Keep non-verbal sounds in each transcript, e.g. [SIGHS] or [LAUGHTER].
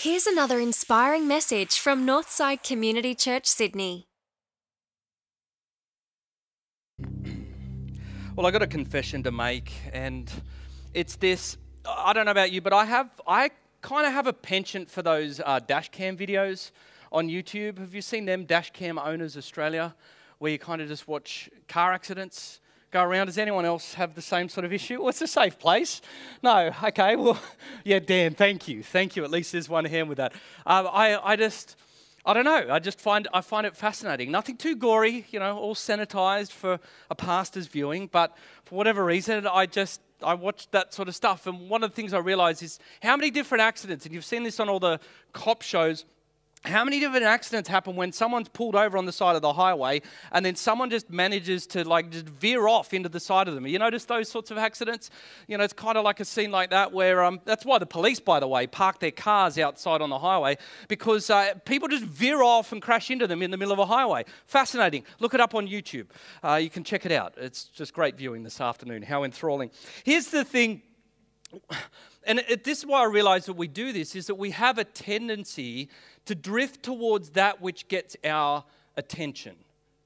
Here's another inspiring message from Northside Community Church, Sydney. Well, I got a confession to make, and it's this. I don't know about you, but I have, I kind of have a penchant for those uh, dash cam videos on YouTube. Have you seen them, Dash Cam Owners Australia, where you kind of just watch car accidents? Go around. Does anyone else have the same sort of issue? Well, it's a safe place. No, okay, well, [LAUGHS] yeah, Dan, thank you. Thank you. At least there's one hand with that. Um, I, I just, I don't know. I just find, I find it fascinating. Nothing too gory, you know, all sanitized for a pastor's viewing, but for whatever reason, I just, I watched that sort of stuff. And one of the things I realized is how many different accidents, and you've seen this on all the cop shows, how many different accidents happen when someone's pulled over on the side of the highway and then someone just manages to like just veer off into the side of them? You notice those sorts of accidents? You know, it's kind of like a scene like that where um, that's why the police, by the way, park their cars outside on the highway because uh, people just veer off and crash into them in the middle of a highway. Fascinating. Look it up on YouTube. Uh, you can check it out. It's just great viewing this afternoon. How enthralling. Here's the thing and this is why I realize that we do this is that we have a tendency to drift towards that which gets our attention.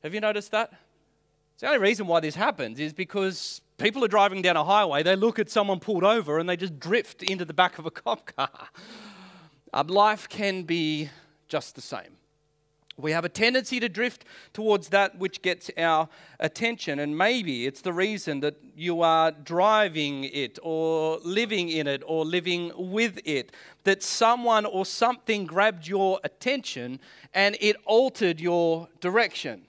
Have you noticed that? The only reason why this happens is because people are driving down a highway, they look at someone pulled over, and they just drift into the back of a [LAUGHS] cop car. Um, life can be just the same. We have a tendency to drift towards that which gets our attention, and maybe it's the reason that you are driving it, or living in it, or living with it. That someone or something grabbed your attention and it altered your direction.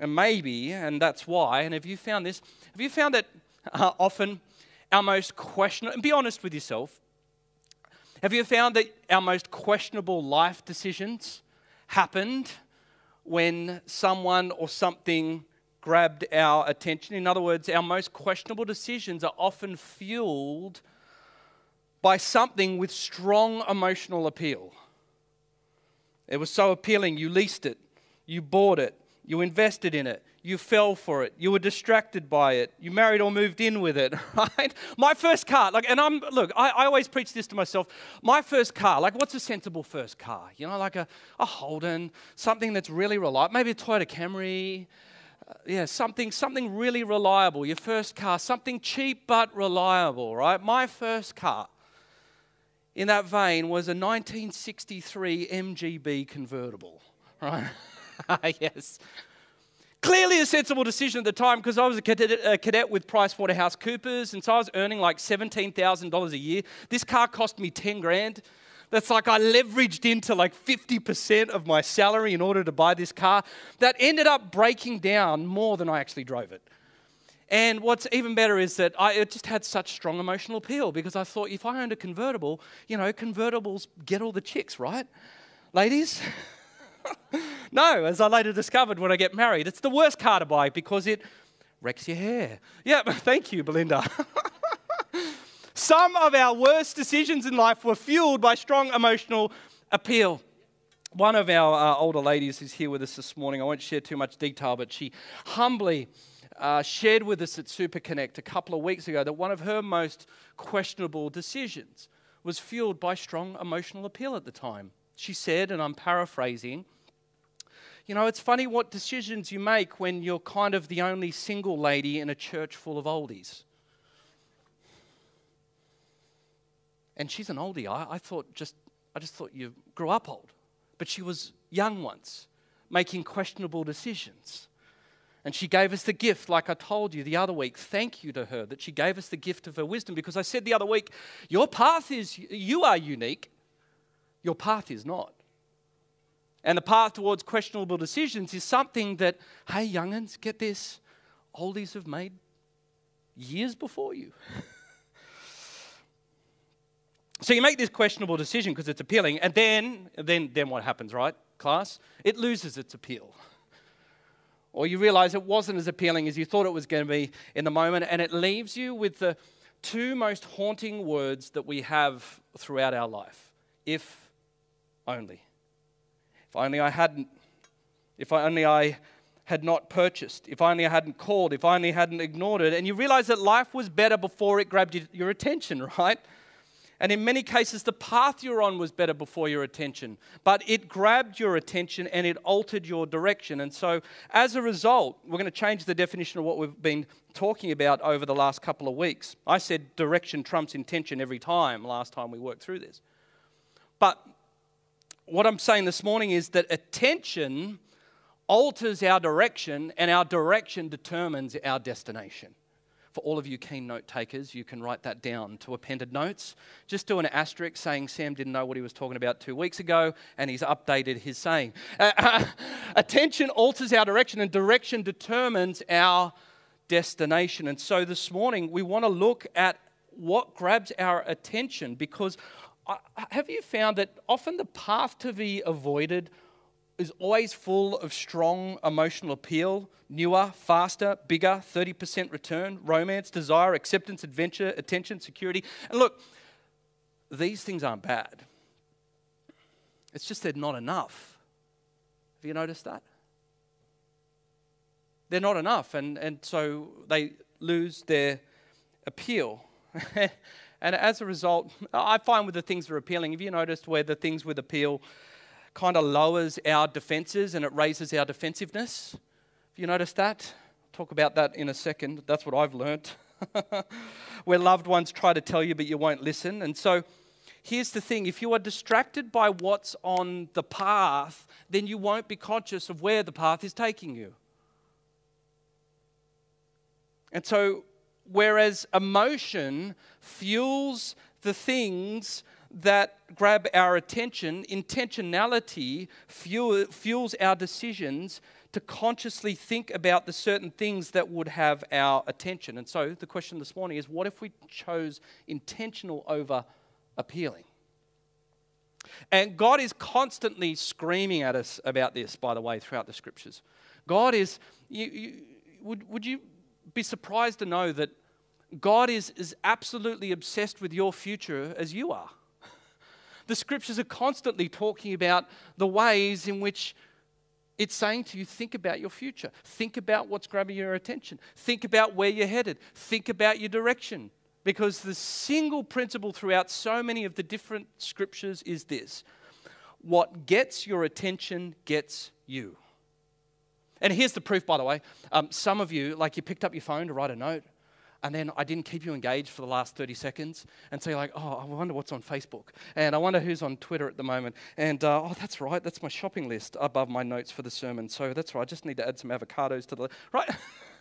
And maybe, and that's why, and have you found this? Have you found that uh, often our most questionable, and be honest with yourself, have you found that our most questionable life decisions happened when someone or something grabbed our attention? In other words, our most questionable decisions are often fueled by something with strong emotional appeal. It was so appealing, you leased it, you bought it, you invested in it, you fell for it, you were distracted by it, you married or moved in with it, [LAUGHS] right? My first car, like, and I'm, look, I, I always preach this to myself. My first car, like, what's a sensible first car? You know, like a, a Holden, something that's really reliable, maybe a Toyota Camry, uh, yeah, something, something really reliable. Your first car, something cheap but reliable, right? My first car in that vein was a 1963 MGB convertible, [LAUGHS] right? [LAUGHS] yes. Clearly a sensible decision at the time because I was a cadet, a cadet with PricewaterhouseCoopers and so I was earning like $17,000 a year. This car cost me 10 grand. That's like I leveraged into like 50% of my salary in order to buy this car. That ended up breaking down more than I actually drove it. And what's even better is that I, it just had such strong emotional appeal because I thought if I owned a convertible, you know, convertibles get all the chicks, right? Ladies? [LAUGHS] [LAUGHS] no, as I later discovered when I get married, it's the worst car to buy because it wrecks your hair. Yeah, [LAUGHS] thank you, Belinda. [LAUGHS] Some of our worst decisions in life were fueled by strong emotional appeal. One of our uh, older ladies is here with us this morning. I won't share too much detail, but she humbly uh, shared with us at SuperConnect a couple of weeks ago that one of her most questionable decisions was fueled by strong emotional appeal at the time. She said, and I'm paraphrasing, you know, it's funny what decisions you make when you're kind of the only single lady in a church full of oldies. And she's an oldie. I, I thought just, I just thought you grew up old. But she was young once, making questionable decisions. And she gave us the gift, like I told you the other week. Thank you to her that she gave us the gift of her wisdom because I said the other week, your path is, you are unique, your path is not. And the path towards questionable decisions is something that, hey, youngins, get this, oldies have made years before you. [LAUGHS] so you make this questionable decision because it's appealing, and then, then, then what happens, right, class? It loses its appeal. Or you realize it wasn't as appealing as you thought it was going to be in the moment, and it leaves you with the two most haunting words that we have throughout our life if only. If only I hadn't, if only I had not purchased, if only I hadn't called, if only I hadn't ignored it. And you realize that life was better before it grabbed your attention, [LAUGHS] right? And in many cases, the path you're on was better before your attention, but it grabbed your attention and it altered your direction. And so, as a result, we're going to change the definition of what we've been talking about over the last couple of weeks. I said direction trumps intention every time last time we worked through this. But what I'm saying this morning is that attention alters our direction, and our direction determines our destination. For all of you keen note takers, you can write that down to appended notes. Just do an asterisk saying Sam didn't know what he was talking about two weeks ago, and he's updated his saying. Uh, [LAUGHS] attention alters our direction, and direction determines our destination. And so this morning, we want to look at what grabs our attention because have you found that often the path to be avoided is always full of strong emotional appeal, newer, faster, bigger, 30% return, romance, desire, acceptance, adventure, attention, security. And look, these things aren't bad. It's just they're not enough. Have you noticed that? They're not enough, and, and so they lose their appeal. [LAUGHS] and as a result, I find with the things that are appealing, have you noticed where the things with appeal, kind of lowers our defenses and it raises our defensiveness. Have you noticed that? Talk about that in a second. That's what I've learnt. [LAUGHS] Where loved ones try to tell you, but you won't listen. And so here's the thing if you are distracted by what's on the path, then you won't be conscious of where the path is taking you. And so, whereas emotion fuels the things that grab our attention, intentionality fuel, fuels our decisions to consciously think about the certain things that would have our attention. And so the question this morning is what if we chose intentional over appealing? And God is constantly screaming at us about this, by the way, throughout the scriptures. God is, you, you, would, would you be surprised to know that God is as absolutely obsessed with your future as you are? [LAUGHS] The scriptures are constantly talking about the ways in which it's saying to you, think about your future. Think about what's grabbing your attention. Think about where you're headed. Think about your direction. Because the single principle throughout so many of the different scriptures is this what gets your attention gets you. And here's the proof, by the way. Um, some of you, like you picked up your phone to write a note, and then I didn't keep you engaged for the last 30 seconds. And so you're like, oh, I wonder what's on Facebook. And I wonder who's on Twitter at the moment. And uh, oh, that's right, that's my shopping list above my notes for the sermon. So that's right, I just need to add some avocados to the. Right?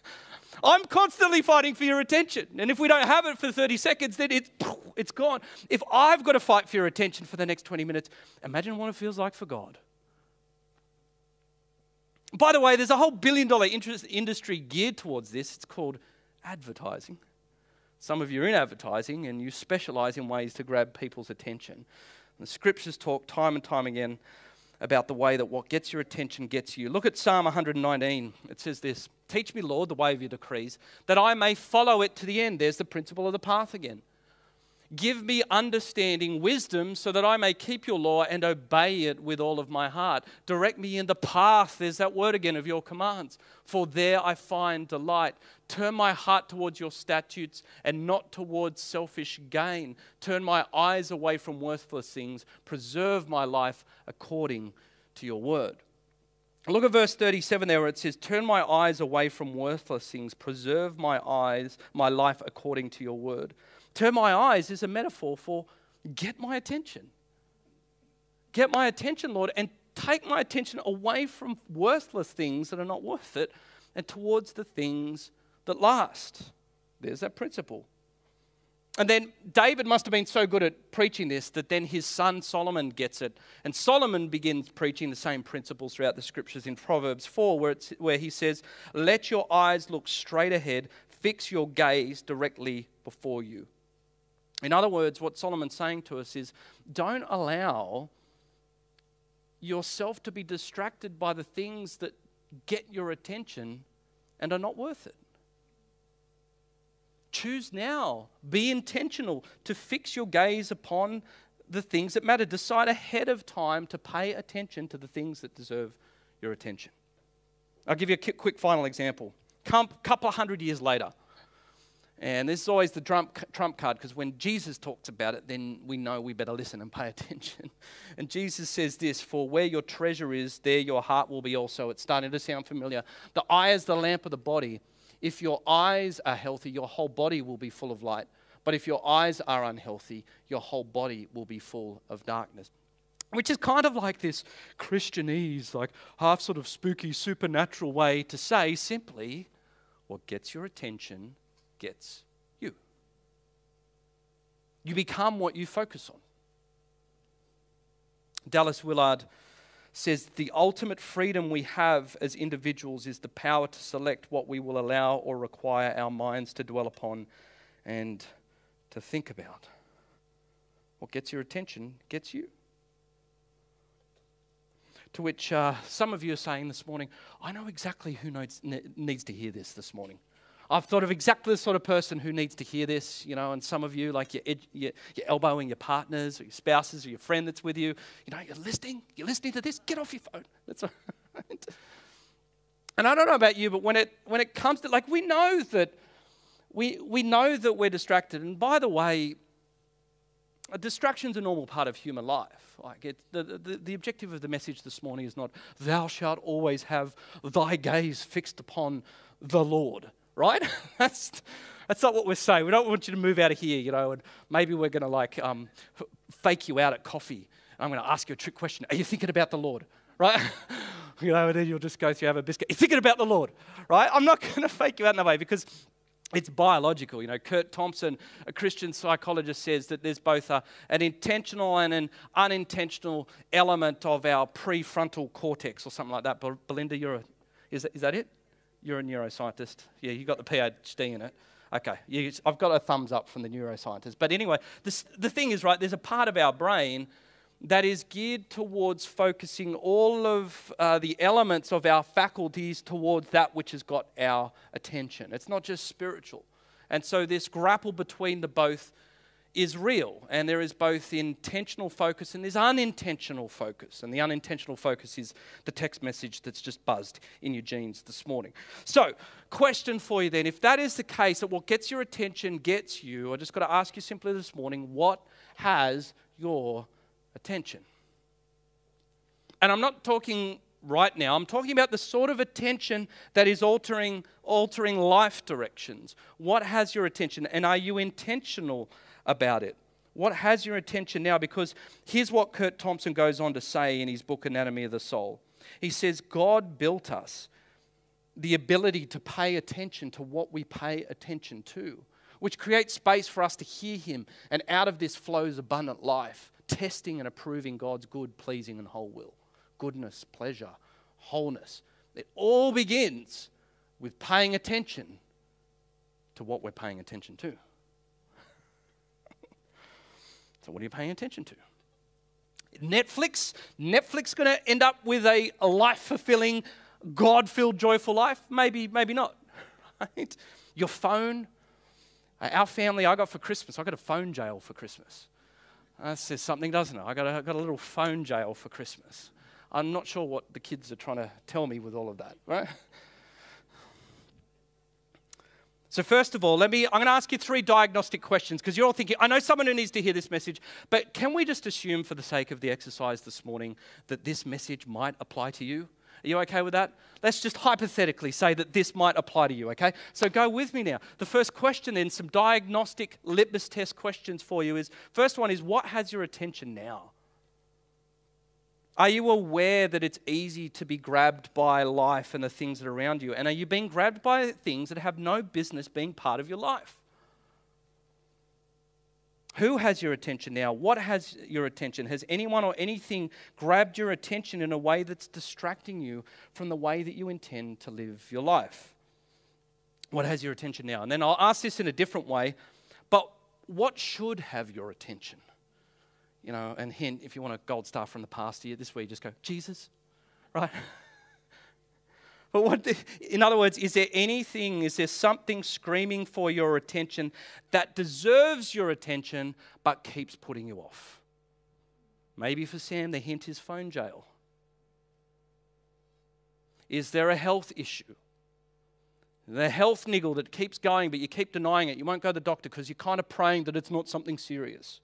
[LAUGHS] I'm constantly fighting for your attention. And if we don't have it for 30 seconds, then it's, [LAUGHS] it's gone. If I've got to fight for your attention for the next 20 minutes, imagine what it feels like for God. By the way, there's a whole billion dollar industry geared towards this. It's called advertising. Some of you are in advertising and you specialize in ways to grab people's attention. The scriptures talk time and time again about the way that what gets your attention gets you. Look at Psalm 119. It says this Teach me, Lord, the way of your decrees, that I may follow it to the end. There's the principle of the path again. Give me understanding, wisdom, so that I may keep your law and obey it with all of my heart. Direct me in the path, there's that word again, of your commands, for there I find delight. Turn my heart towards your statutes and not towards selfish gain. Turn my eyes away from worthless things. Preserve my life according to your word. Look at verse 37 there where it says, Turn my eyes away from worthless things. Preserve my eyes, my life according to your word. Turn my eyes is a metaphor for get my attention. Get my attention, Lord, and take my attention away from worthless things that are not worth it and towards the things that last. There's that principle. And then David must have been so good at preaching this that then his son Solomon gets it. And Solomon begins preaching the same principles throughout the scriptures in Proverbs 4, where, where he says, Let your eyes look straight ahead, fix your gaze directly before you. In other words, what Solomon's saying to us is don't allow yourself to be distracted by the things that get your attention and are not worth it. Choose now. Be intentional to fix your gaze upon the things that matter. Decide ahead of time to pay attention to the things that deserve your attention. I'll give you a quick final example. A couple hundred years later, And this is always the trump, trump card because when Jesus talks about it, then we know we better listen and pay [LAUGHS] attention. And Jesus says this For where your treasure is, there your heart will be also. It's starting to sound familiar. The eye is the lamp of the body. If your eyes are healthy, your whole body will be full of light. But if your eyes are unhealthy, your whole body will be full of darkness. Which is kind of like this Christianese, like half sort of spooky, supernatural way to say simply, what gets your attention gets you. You become what you focus on. Dallas Willard says the ultimate freedom we have as individuals is the power to select what we will allow or require our minds to dwell upon and to think about. What gets your attention gets you. To which uh, some of you are saying this morning, I know exactly who needs, needs to hear this this morning. I've thought of exactly the sort of person who needs to hear this, you know, and some of you, like you're, you're, you're, elbowing your partners or your spouses or your friend that's with you, you know, you're listening, you're listening to this, get off your phone. [LAUGHS] That's all right. And I don't know about you, but when it, when it comes to, like, we know that, we, we know that we're distracted. And by the way, a distraction's a normal part of human life. Like it, the, the, the objective of the message this morning is not, thou shalt always have thy gaze fixed upon the Lord right? [LAUGHS] that's, that's not what we're saying. We don't want you to move out of here, you know, and maybe we're going to like um, fake you out at coffee. I'm going to ask you a trick question. Are you thinking about the Lord? Right? [LAUGHS] you know, and then you'll just go through, have a biscuit. You're thinking about the Lord, right? I'm not [LAUGHS] going to fake you out in that way because it's biological. You know, Curt Thompson, a Christian psychologist, says that there's both a, an intentional and an unintentional element of our prefrontal cortex or something like that. Belinda, you're a, is, that, is that it? You're a neuroscientist. Yeah, you got the PhD in it. Okay, you, I've got a thumbs up from the neuroscientist. But anyway, this, the thing is, right, there's a part of our brain that is geared towards focusing all of uh, the elements of our faculties towards that which has got our attention. It's not just spiritual. And so, this grapple between the both is real. And there is both intentional focus and there's unintentional focus. And the unintentional focus is the text message that's just buzzed in your jeans this morning. So, question for you then if that is the case, that what gets your attention gets you, I just got to ask you simply this morning what has your attention? And I'm not talking right now. I'm talking about the sort of attention that is altering altering life directions. What has your attention and are you intentional about it. What has your attention now? Because here's what Curt Thompson goes on to say in his book, Anatomy of the Soul. He says, God built us the ability to pay attention to what we pay attention to, which creates space for us to hear Him. And out of this flows abundant life, testing and approving God's good, pleasing, and whole will. Goodness, pleasure, wholeness. It all begins with paying attention to what we're paying attention to. [LAUGHS] So, what are you paying attention to? Netflix, Netflix going to end up with a, life fulfilling, God filled, joyful life? Maybe, maybe not. [LAUGHS] Right? Your phone. Uh, our family, I got for Christmas, I got a phone jail for Christmas. That says something, doesn't it? I got a, I got a little phone jail for Christmas. I'm not sure what the kids are trying to tell me with all of that, right? So, first of all, let me, I'm going to ask you three diagnostic questions because you're all thinking, I know someone who needs to hear this message, but can we just assume, for the sake of the exercise this morning, that this message might apply to you? Are you okay with that? Let's just hypothetically say that this might apply to you, okay? So go with me now. The first question, then, some diagnostic litmus test questions for you is first one is what has your attention now? Are you aware that it's easy to be grabbed by life and the things that are around you? And are you being grabbed by things that have no business being part of your life? Who has your attention now? What has your attention? Has anyone or anything grabbed your attention in a way that's distracting you from the way that you intend to live your life? What has your attention now? And then I'll ask this in a different way, but what should have your attention? You know, and hint, if you want a gold star from the past year, this way you just go, Jesus, right? [LAUGHS] but what, the, in other words, is there anything, is there something screaming for your attention that deserves your attention but keeps putting you off? Maybe for Sam, the hint is phone jail. Is there a health issue? The health niggle that keeps going, but you keep denying it. You won't go to the doctor because you're kind of praying that it's not something serious.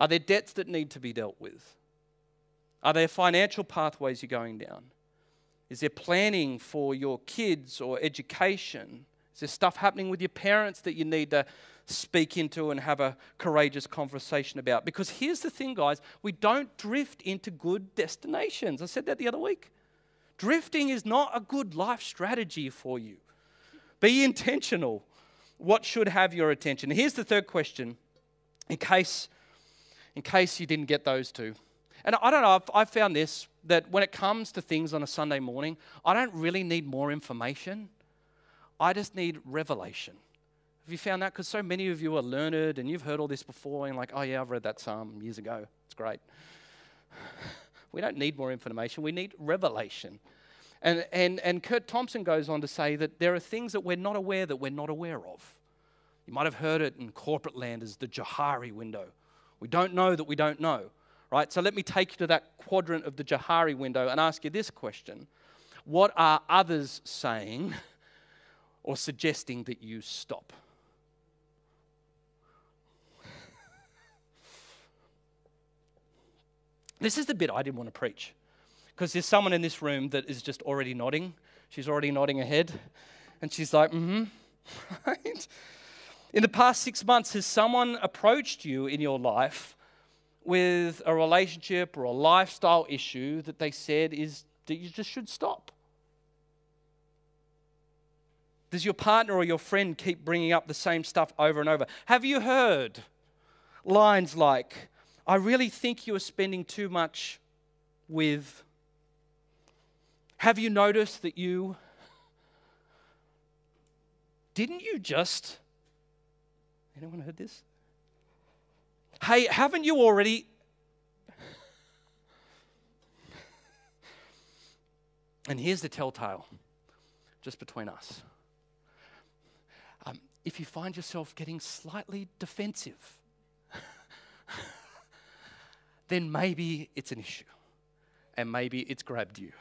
Are there debts that need to be dealt with? Are there financial pathways you're going down? Is there planning for your kids or education? Is there stuff happening with your parents that you need to speak into and have a courageous conversation about? Because here's the thing, guys we don't drift into good destinations. I said that the other week. Drifting is not a good life strategy for you. Be intentional. What should have your attention? Here's the third question, in case, in case you didn't get those two. And I don't know, I've, found this that when it comes to things on a Sunday morning, I don't really need more information. I just need revelation. Have you found that? Because so many of you are learned and you've heard all this before, and like, oh yeah, I've read that psalm years ago. It's great. [SIGHS] We don't need more information, we need revelation. And, and, and Curt Thompson goes on to say that there are things that we're not aware that we're not aware of. You might have heard it in corporate land as the Johari window. We don't know that we don't know, right? So let me take you to that quadrant of the Johari window and ask you this question What are others saying [LAUGHS] or suggesting that you stop? [LAUGHS] This is the bit I didn't want to preach because there's someone in this room that is just already nodding. She's already nodding ahead. And she's like, mm hmm. [LAUGHS] Right? In the past six months, has someone approached you in your life with a relationship or a lifestyle issue that they said is that you just should stop? Does your partner or your friend keep bringing up the same stuff over and over? Have you heard lines like, I really think you are spending too much with. Have you noticed that you. Didn't you just. Anyone heard this? Hey, haven't you already. And here's the telltale, just between us. Um, if you find yourself getting slightly defensive, [LAUGHS] then maybe it's an issue and maybe it's grabbed you.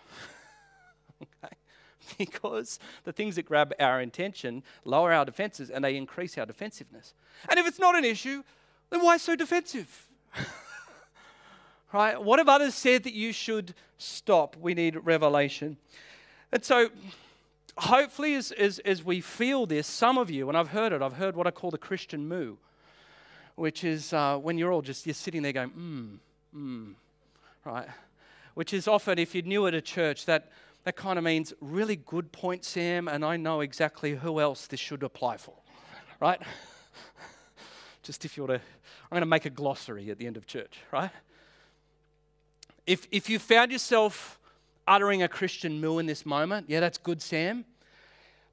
[LAUGHS] Because the things that grab our intention lower our defenses and they increase our defensiveness. And if it's not an issue, then why so defensive? [LAUGHS] right? What have others said that you should stop? We need revelation. And so, hopefully, as, as, as we feel this, some of you, and I've heard it, I've heard what I call the Christian moo, which is uh, when you're all just, you're sitting there going, hmm Mm, right? Which is often, if you're new at a church, that, that kind of means really good point, Sam, and I know exactly who else this should apply for, right? [LAUGHS] Just if you were to, I'm going to make a glossary at the end of church, right? If, if you found yourself uttering a Christian moo in this moment, yeah, that's good, Sam.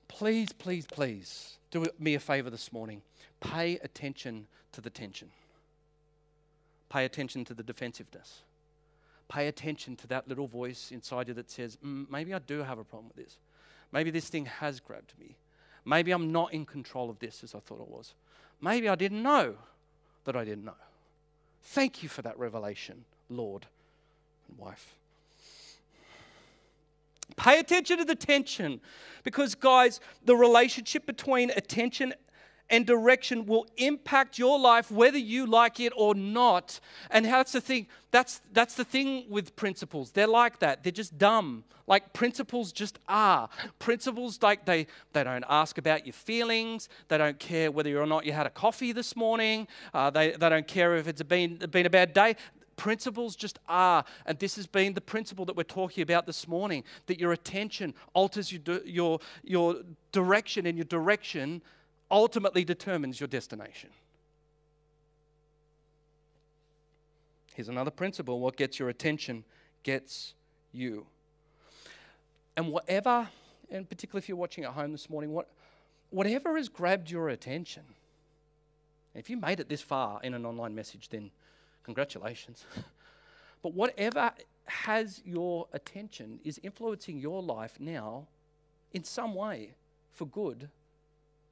Please, please, please do me a favor this morning. Pay attention to the tension. Pay attention to the defensiveness. Pay attention to that little voice inside you that says, mm, maybe I do have a problem with this. Maybe this thing has grabbed me. Maybe I'm not in control of this as I thought I was. Maybe I didn't know that I didn't know. Thank you for that revelation, Lord and wife. Pay attention to the tension because, guys, the relationship between attention and direction will impact your life whether you like it or not. And that's the thing. That's that's the thing with principles. They're like that. They're just dumb. Like principles just are. Principles like they they don't ask about your feelings. They don't care whether or not you had a coffee this morning. Uh, they they don't care if it's been been a bad day. Principles just are. And this has been the principle that we're talking about this morning that your attention alters your, your, your direction, and your direction ultimately determines your destination. Here's another principle what gets your attention gets you. And whatever, and particularly if you're watching at home this morning, what, whatever has grabbed your attention, if you made it this far in an online message, then congratulations. [LAUGHS] but whatever has your attention is influencing your life now in some way for good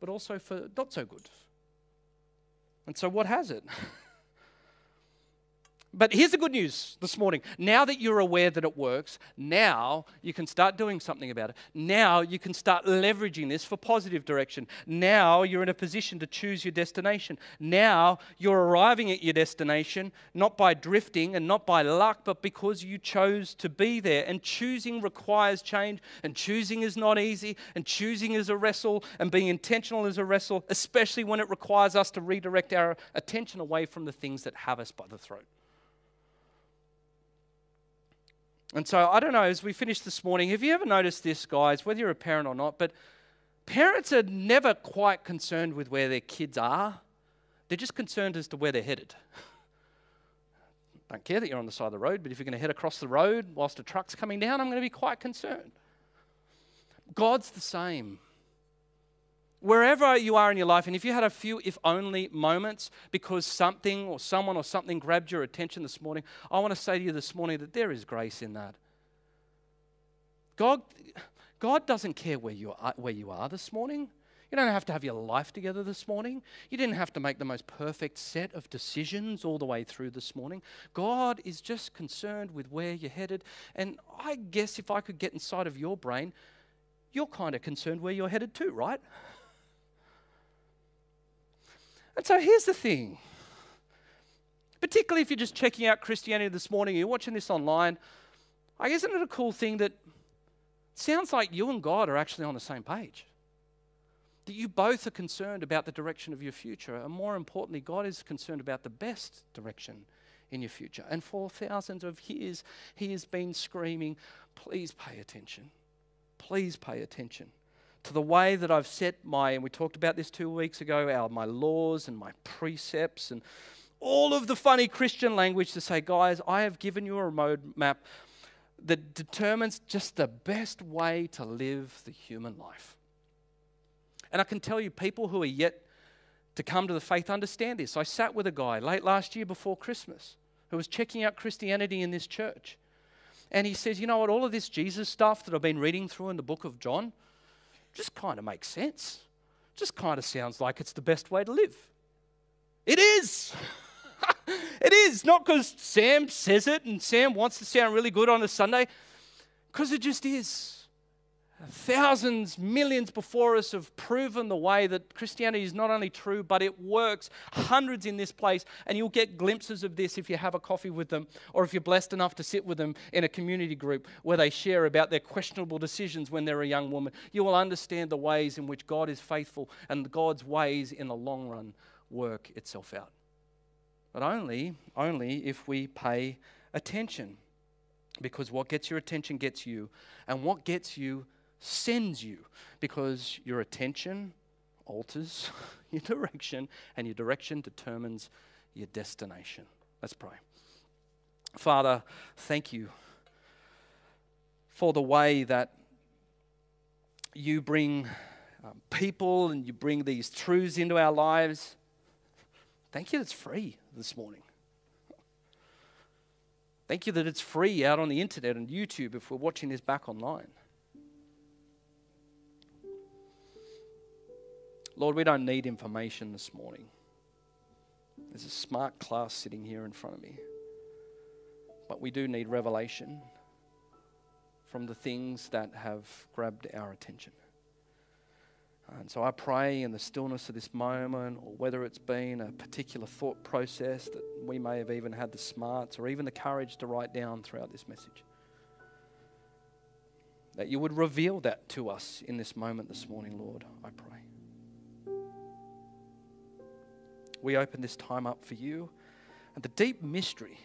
but also for not so good. And so, what has it? [LAUGHS] But here's the good news this morning. Now that you're aware that it works, now you can start doing something about it. Now you can start leveraging this for positive direction. Now you're in a position to choose your destination. Now you're arriving at your destination not by drifting and not by luck, but because you chose to be there. And choosing requires change, and choosing is not easy, and choosing is a wrestle, and being intentional is a wrestle, especially when it requires us to redirect our attention away from the things that have us by the throat. And so I don't know, as we finish this morning, have you ever noticed this, guys, whether you're a parent or not, but parents are never quite concerned with where their kids are. They're just concerned as to where they're headed. [LAUGHS] Don't care that you're on the side of the road, but if you're going to head across the road whilst a truck's coming down, I'm going to be quite concerned. God's the same wherever you are in your life, and if you had a few if only moments because something or someone or something grabbed your attention this morning, I want to say to you this morning that there is grace in that. God, God doesn't care where you, are, where you are this morning. You don't have to have your life together this morning. You didn't have to make the most perfect set of decisions all the way through this morning. God is just concerned with where you're headed. And I guess if I could get inside of your brain, you're kind of concerned where you're headed too, right? And so here's the thing. Particularly if you're just checking out Christianity this morning, you're watching this online, guess isn't it a cool thing that sounds like you and God are actually on the same page? That you both are concerned about the direction of your future, and more importantly, God is concerned about the best direction in your future. And for thousands of years, He has been screaming, Please pay attention. Please pay attention to the way that I've set my, and we talked about this two weeks ago, our, my laws and my precepts and all of the funny Christian language to say, guys, I have given you a roadmap that determines just the best way to live the human life. And I can tell you, people who are yet to come to the faith understand this. I sat with a guy late last year before Christmas who was checking out Christianity in this church. And he says, You know what? All of this Jesus stuff that I've been reading through in the book of John, just kind of makes sense. Just kind of sounds like it's the best way to live. It is. [LAUGHS] it is. Not because Sam says it and Sam wants to sound really good on a Sunday, because it just is. Thousands, millions before us have proven the way that Christianity is not only true, but it works. Hundreds in this place, and you'll get glimpses of this if you have a coffee with them or if you're blessed enough to sit with them in a community group where they share about their questionable decisions when they're a young woman. You will understand the ways in which God is faithful and God's ways in the long run work itself out. But only, only if we pay attention. Because what gets your attention gets you, and what gets you sends you because your attention alters [LAUGHS] your direction and your direction determines your destination. Let's pray. Father, thank you for the way that you bring um, people and you bring these truths into our lives. Thank you that it's free this morning. Thank you that it's free out on the internet and YouTube if we're watching this back online. Lord, we don't need information this morning. There's a smart class sitting here in front of me. But we do need revelation from the things that have grabbed our attention. And so I pray in the stillness of this moment, or whether it's been a particular thought process that we may have even had the smarts or even the courage to write down throughout this message, that you would reveal that to us in this moment this morning, Lord, I pray. We open this time up for you. And the deep mystery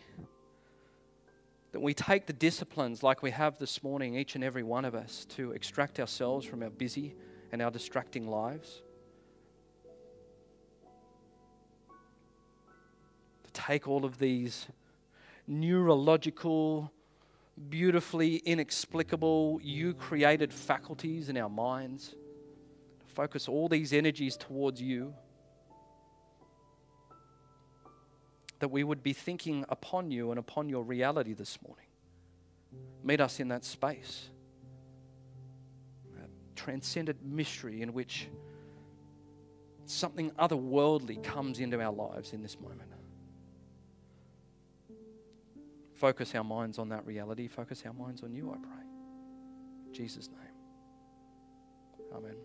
that we take the disciplines like we have this morning, each and every one of us, to extract ourselves from our busy and our distracting lives. To take all of these neurological, beautifully inexplicable, you created faculties in our minds, focus all these energies towards you. That we would be thinking upon you and upon your reality this morning. Meet us in that space. A transcendent mystery in which something otherworldly comes into our lives in this moment. focus our minds on that reality, focus our minds on you, I pray. In Jesus' name. Amen.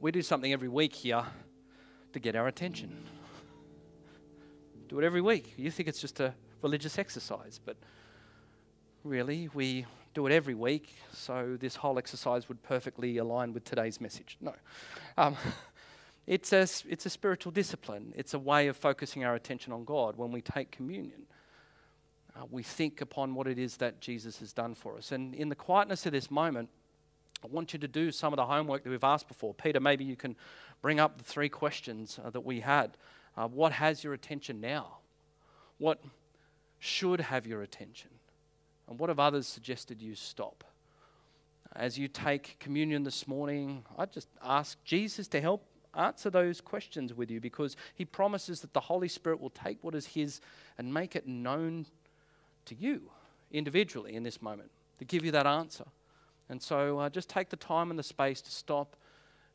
We do something every week here to get our attention. Do it every week. You think it's just a religious exercise, but really, we do it every week, so this whole exercise would perfectly align with today's message. No. Um, [LAUGHS] it's, a, it's a spiritual discipline, it's a way of focusing our attention on God when we take communion. Uh, we think upon what it is that Jesus has done for us. And in the quietness of this moment, I want you to do some of the homework that we've asked before. Peter, maybe you can bring up the three questions uh, that we had. Uh, what has your attention now? What should have your attention? And what have others suggested you stop? As you take communion this morning, I just ask Jesus to help answer those questions with you because he promises that the Holy Spirit will take what is his and make it known to you individually in this moment to give you that answer. And so uh, just take the time and the space to stop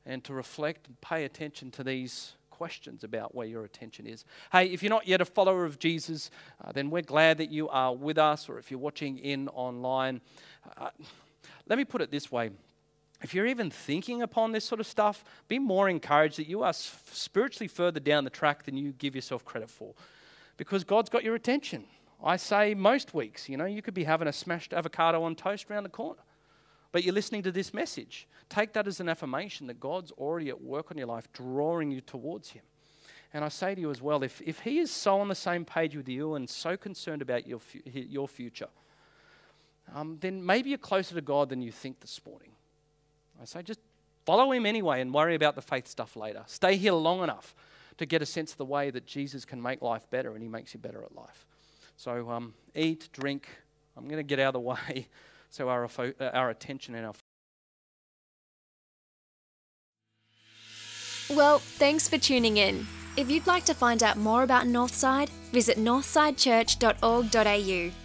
and to reflect and pay attention to these questions about where your attention is. Hey, if you're not yet a follower of Jesus, uh, then we're glad that you are with us, or if you're watching in online. Uh, let me put it this way. If you're even thinking upon this sort of stuff, be more encouraged that you are spiritually further down the track than you give yourself credit for. Because God's got your attention. I say most weeks, you know, you could be having a smashed avocado on toast around the corner but you're listening to this message. Take that as an affirmation that God's already at work on your life, drawing you towards Him. And I say to you as well, if, if He is so on the same page with you and so concerned about your, your future, um, then maybe you're closer to God than you think this morning. I say just follow Him anyway and worry about the faith stuff later. Stay here long enough to get a sense of the way that Jesus can make life better and He makes you better at life. So um, eat, drink. I'm going to get out of the way [LAUGHS] so our, uh, our attention and our Well, thanks for tuning in. If you'd like to find out more about Northside, visit northsidechurch.org.au.